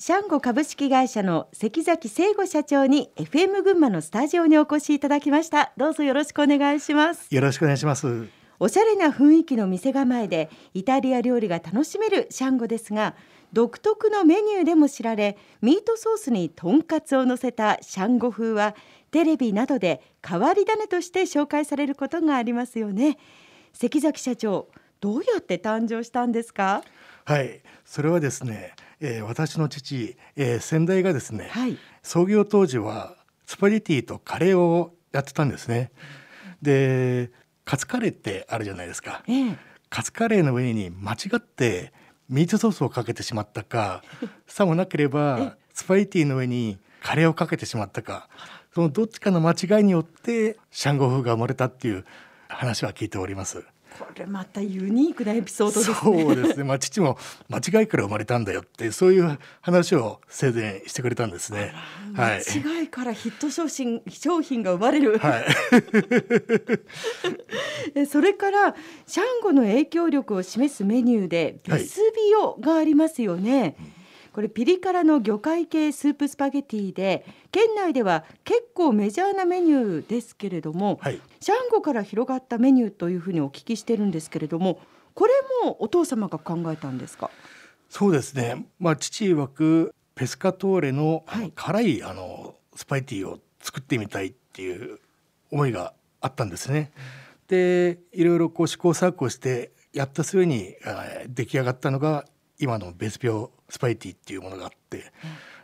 シャンゴ株式会社の関崎聖吾社長に FM 群馬のスタジオにお越しいただきました。どうぞよろしくお願いします。よろしくお願いします。おしゃれな雰囲気の店構えでイタリア料理が楽しめるシャンゴですが独特のメニューでも知られミートソースにとんかつを乗せたシャンゴ風はテレビなどで変わり種として紹介されることがありますよね。関崎社長どうやって誕生したんですか？はい。それはですね、えー、私の父、えー、先代がですね、はい、創業当時はスパゲティとカレーをやってたんですね。でカツカレーってあるじゃないですか、ええ、カツカレーの上に間違ってミートソースをかけてしまったか さもなければスパゲティの上にカレーをかけてしまったかそのどっちかの間違いによってシャンゴ風が生まれたっていう話は聞いております。これまたユニークなエピソードですね。そうですね。まあ父も間違いから生まれたんだよってそういう話を生前してくれたんですね。はい。間違いからヒット商品商品が生まれる。はい。それからシャンゴの影響力を示すメニューでビスビオがありますよね。はいこれピリ辛の魚介系スープスパゲティで県内では結構メジャーなメニューですけれども、はい、シャンゴから広がったメニューというふうにお聞きしてるんですけれどもこれもお父様が考えたんですか？そうですね、まあ、父曰くペスカトーレのはい、辛いあのスパゲティを作ってみたいっていう思いがあったんですね。でいろいろこう試行錯誤してやった末に出来上がったのが今のベスピオスパイティっていうものがあって、うん、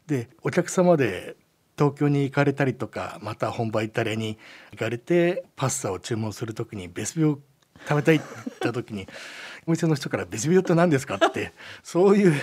でお客様で東京に行かれたりとかまた本場イタリアに行かれてパスタを注文する時にベスビオ食べたいって言った時に お店の人から「ベスビオって何ですか?」ってそういう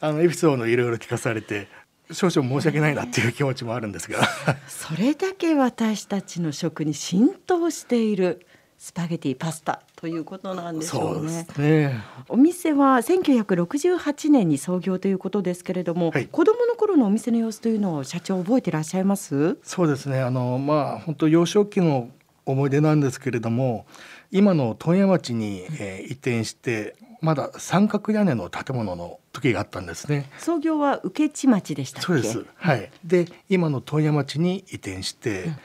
あのエピソードをいろいろ聞かされて少々申し訳ないなっていう気持ちもあるんですがそれだけ私たちの食に浸透しているスパゲティパスタということなんでしょうね。うね。お店は1968年に創業ということですけれども、はい、子供の頃のお店の様子というのを社長覚えていらっしゃいます？そうですね。あのまあ本当幼少期の思い出なんですけれども今の問屋町に、えー、移転してまだ三角屋根の建物の時があったんですね。創業は受地町でしたそうです。はい。で今の問屋町に移転して、うん。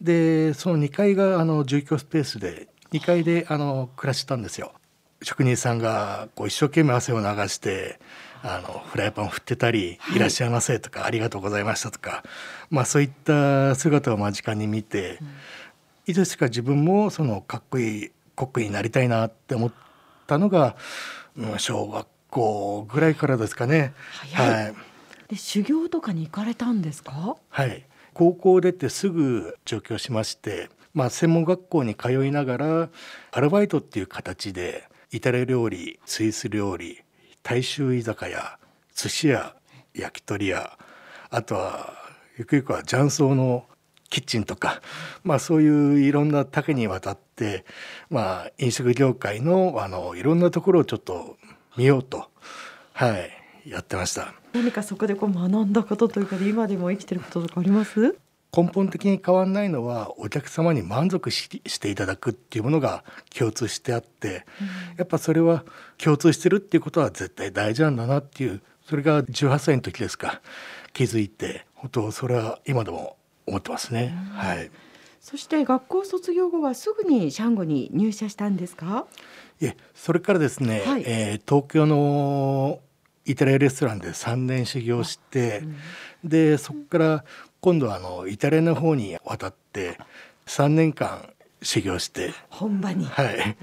でその2階があの住居スペースで2階であの暮らしてたんですよ。職人さんがこう一生懸命汗を流してあのフライパンを振ってたり「い。らっしゃいませ」とか「ありがとうございました」とか、まあ、そういった姿を間近に見て、いつしか自分もそのかっこいいコックになりたいなって思ったのが、うん、小学校ぐらいからですかね。はい、で修行とかに行かれたんですか？はい。高校出てすぐ上京しまして、まあ、専門学校に通いながらアルバイトっていう形でイタリア料理スイス料理大衆居酒屋寿司屋焼き鳥屋あとはゆくゆくは雀荘のキッチンとか、まあ、そういういろんな多岐にわたって、まあ、飲食業界のあのいろんなところをちょっと見ようと、はい、やってました。何かそこでこう学んだことというか今でも生きてることとかあります？根本的に変わらないのはお客様に満足していただくっていうものが共通してあって、うん、やっぱそれは共通してるっていうことは絶対大事なんだなっていうそれが18歳の時ですか。気づいて本当それは今でも思ってますね。うん、はい。そして学校卒業後はすぐにシャンゴに入社したんですか？いえそれからですね、はい、えー、東京のイタリアレストランで3年修行して、うん、でそこから今度はあのイタリアの方に渡って3年間修行して。本場に。はい。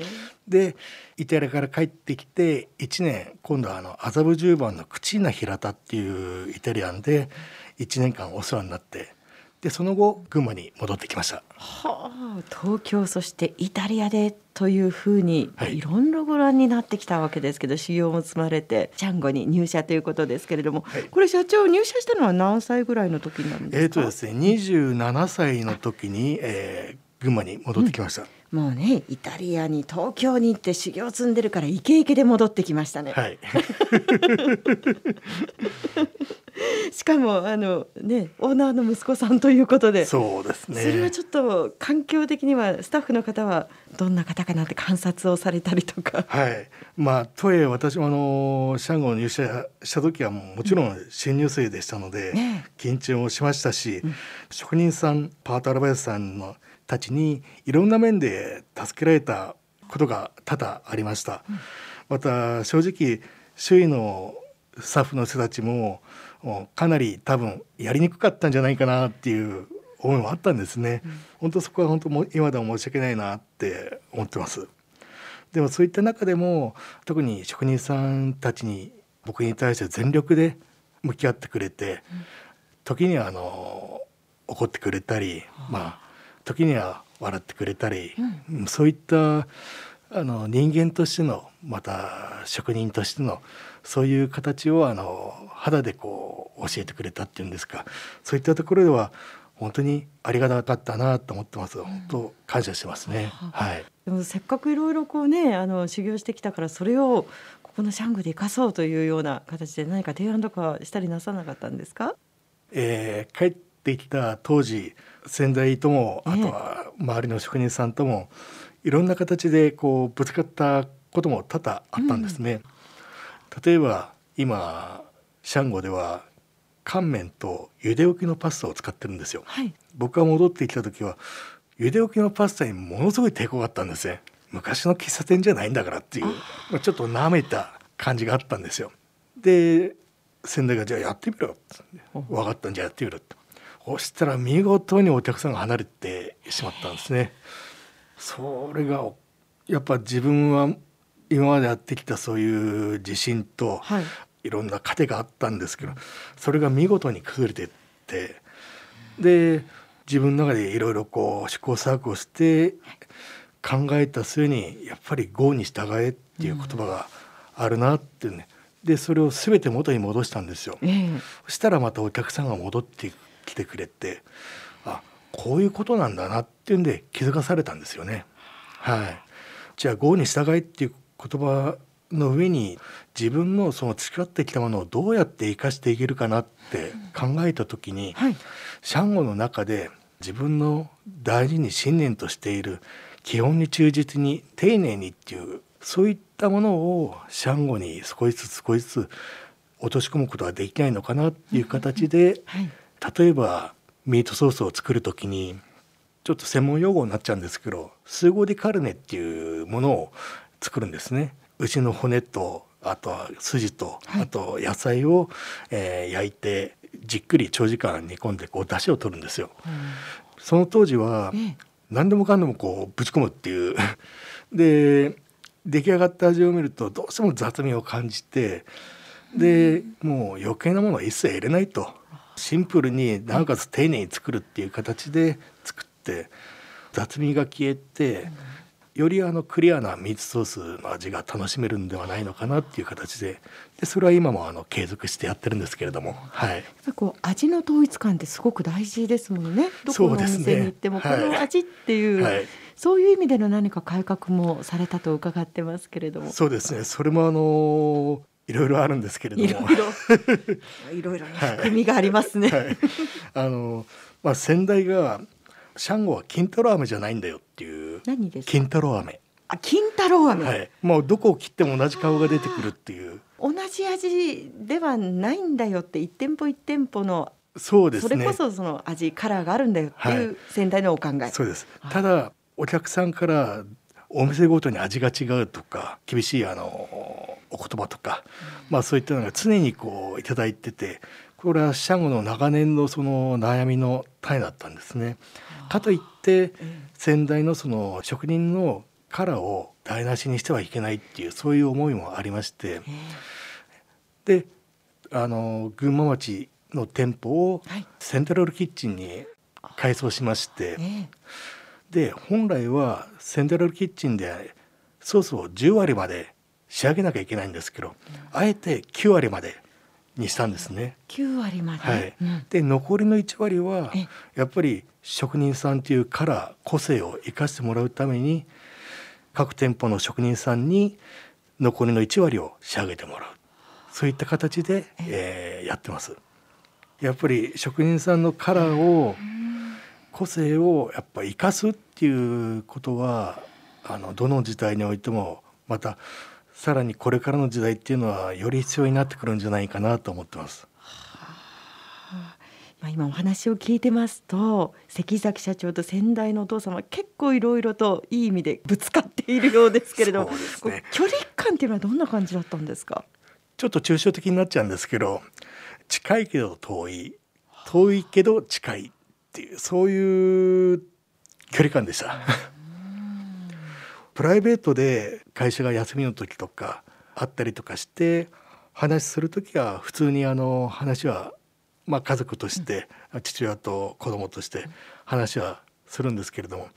でイタリアから帰ってきて1年今度はあの麻布十番のクチーナ平田っていうイタリアンで1年間お世話になってでその後群馬に戻ってきました。はあ、東京そしてイタリアでというふうに、はい、いろんなご覧になってきたわけですけど修行も積まれてジャンゴに入社ということですけれども、はい、これ社長入社したのは何歳ぐらいの時になるんですか？えっ、ー、とですね、27歳の時に、えー、群馬に戻ってきました。うん、もうねイタリアに東京に行って修行積んでるからイケイケで戻ってきましたね。はい。ししかもあのねオーナーの息子さんということでそうですね。それはちょっと環境的にはスタッフの方はどんな方かなって観察をされたりとか。はい。まあとはいえ私もあのシャンゴ入社した時はももちろん新入生でしたので、ね緊張もしましたし、職人さんパートアルバイトさんのたちにいろんな面で助けられたことが多々ありました。また正直周囲のスタッフの人たちもかなり多分やりにくかったんじゃないかなっていう思いもあったんですね。本当そこは本当もう今でも申し訳ないなって思ってます。でもそういった中でも特に職人さんたちに僕に対して全力で向き合ってくれて、時にはあの怒ってくれたり、まあ時には笑ってくれたり、そういったあの人間としてのまた職人としてのそういう形をあの肌でこう教えてくれたっていうんですかそういったところでは本当にありがたかったなと思ってます。本当感謝してますね。はい。でもせっかくいろいろこうねあの修行してきたからそれをここのシャングで生かそうというような形で何か提案とかしたりなさなかったんですか？えー帰ってきた当時先代ともええあとは周りの職人さんともいろんな形でこうぶつかったことも多々あったんですね。例えば今シャンゴでは乾麺と茹で置きのパスタを使ってるんですよ。はい。僕が戻ってきた時は茹で置きのパスタにものすごい抵抗があったんですね。昔の喫茶店じゃないんだからっていうまあ。ちょっと舐めた感じがあったんですよ。で先代が「じゃあやってみろよ」って。分かったんじゃあやってみろ」って。そしたら見事にお客さんが離れてしまったんですね。それがやっぱ自分は今までやってきたそういう自信と、はいいろんな糧があったんですけどそれが見事に崩れてってで自分の中でいろいろこう試行錯誤して考えた末にやっぱり「業に従え」っていう言葉があるなってねでそれを全て元に戻したんですよ。ええそしたらまたお客さんが戻ってきてくれてあこういうことなんだなっていうんで気づかされたんですよね。はい、じゃあ「業に従え」っていう言葉の上に自分のその培ってきたものをどうやって生かしていけるかなって考えた時に、はい。シャンゴの中で自分の大事に信念としている基本に忠実に丁寧にっていうそういったものをシャンゴに少しずつ少しずつ落とし込むことができないのかなっていう形ではい。例えばミートソースを作る時にちょっと専門用語になっちゃうんですけどスーゴディカルネっていうものを作るんですね。牛の骨とあとは筋と、はい。あと野菜を、えー焼いてじっくり長時間煮込んでこう出汁を取るんですよ。その当時はええ。何でもかんでもこうぶち込むっていう。で出来上がった味を見るとどうしても雑味を感じてでもう余計なものは一切入れないと。シンプルになおかつ丁寧に作るっていう形で作って雑味が消えてよりあのクリアなミートソースの味が楽しめるんではないのかなっていう形ででそれは今もあの継続してやってるんですけれども。はい。やっぱりこう味の統一感ってすごく大事ですもんね。どこのおそうですね店に行ってもこはいの味っていう、はい。そういう意味での何か改革もされたと伺ってますけれども。そうですね。それもあのいろいろあるんですけれども。いろいろ。いろいろ含みがありますね。はい、あのまあ先代がシャンゴは金太郎飴じゃないんだよっていう何ですか？金太郎飴、あ金太郎飴、はい、もうどこを切っても同じ顔が出てくるっていう。同じ味ではないんだよって一店舗一店舗のそうですね。それこそその味カラーがあるんだよっていう先代のお考え。そうです。ただお客さんからお店ごとに味が違うとか厳しいあのお言葉とか、まあそういったのが常にこういただいててこれはシャンゴの長年のその悩みの種だったんですね。かといって先代のその職人のカラーを台無しにしてはいけないっていうそういう思いもありましてであの群馬町の店舗をはい。セントラルキッチンに改装しまして、えで本来はセントラルキッチンでソースを10割まで仕上げなきゃいけないんですけど、あえて9割までにしたんですね。九割まで？はいうんで残りの1割はえやっぱり職人さんというカラー個性を生かしてもらうために各店舗の職人さんに残りの1割を仕上げてもらうそういった形で、えーやってます。やっぱり職人さんのカラーを個性をやっぱ生かすっていうことはあのどの時代においてもまたさらにこれからの時代っていうのはより必要になってくるんじゃないかなと思ってます。まあ、今お話を聞いてますと関崎社長と先代のお父様結構いろいろといい意味でぶつかっているようですけれども、ね、距離感っていうのはどんな感じだったんですか？ちょっと抽象的になっちゃうんですけど近いけど遠い遠いけど近いっていうそういう距離感でした。プライベートで会社が休みの時とかあったりとかして話する時は普通にあの話はまあ、家族として父親と子供として話はするんですけれども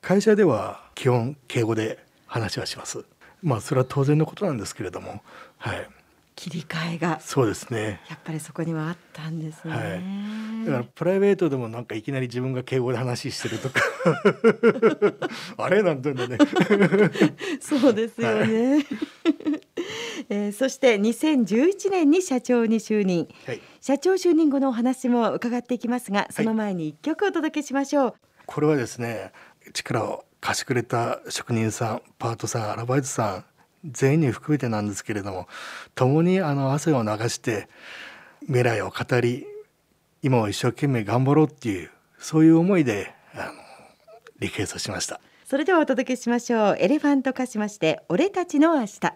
会社では基本敬語で話はします。まあそれは当然のことなんですけれども、はい。切り替えがそうですねやっぱりそこにはあったんですね、はい、だからプライベートでもなんかいきなり自分が敬語で話してるとか。あれなんていうのね。そうですよね、はい、えー、そして2011年に社長に就任、はい、社長就任後のお話も伺っていきますがその前に一曲お届けしましょう、これはですね力を貸してくれた職人さんパートさんアルバイトさん全員に含めてなんですけれども共にあの汗を流して未来を語り今を一生懸命頑張ろうっていうそういう思いであのリクエストしました。それではお届けしましょう。エレファントカシマシで俺たちの明日。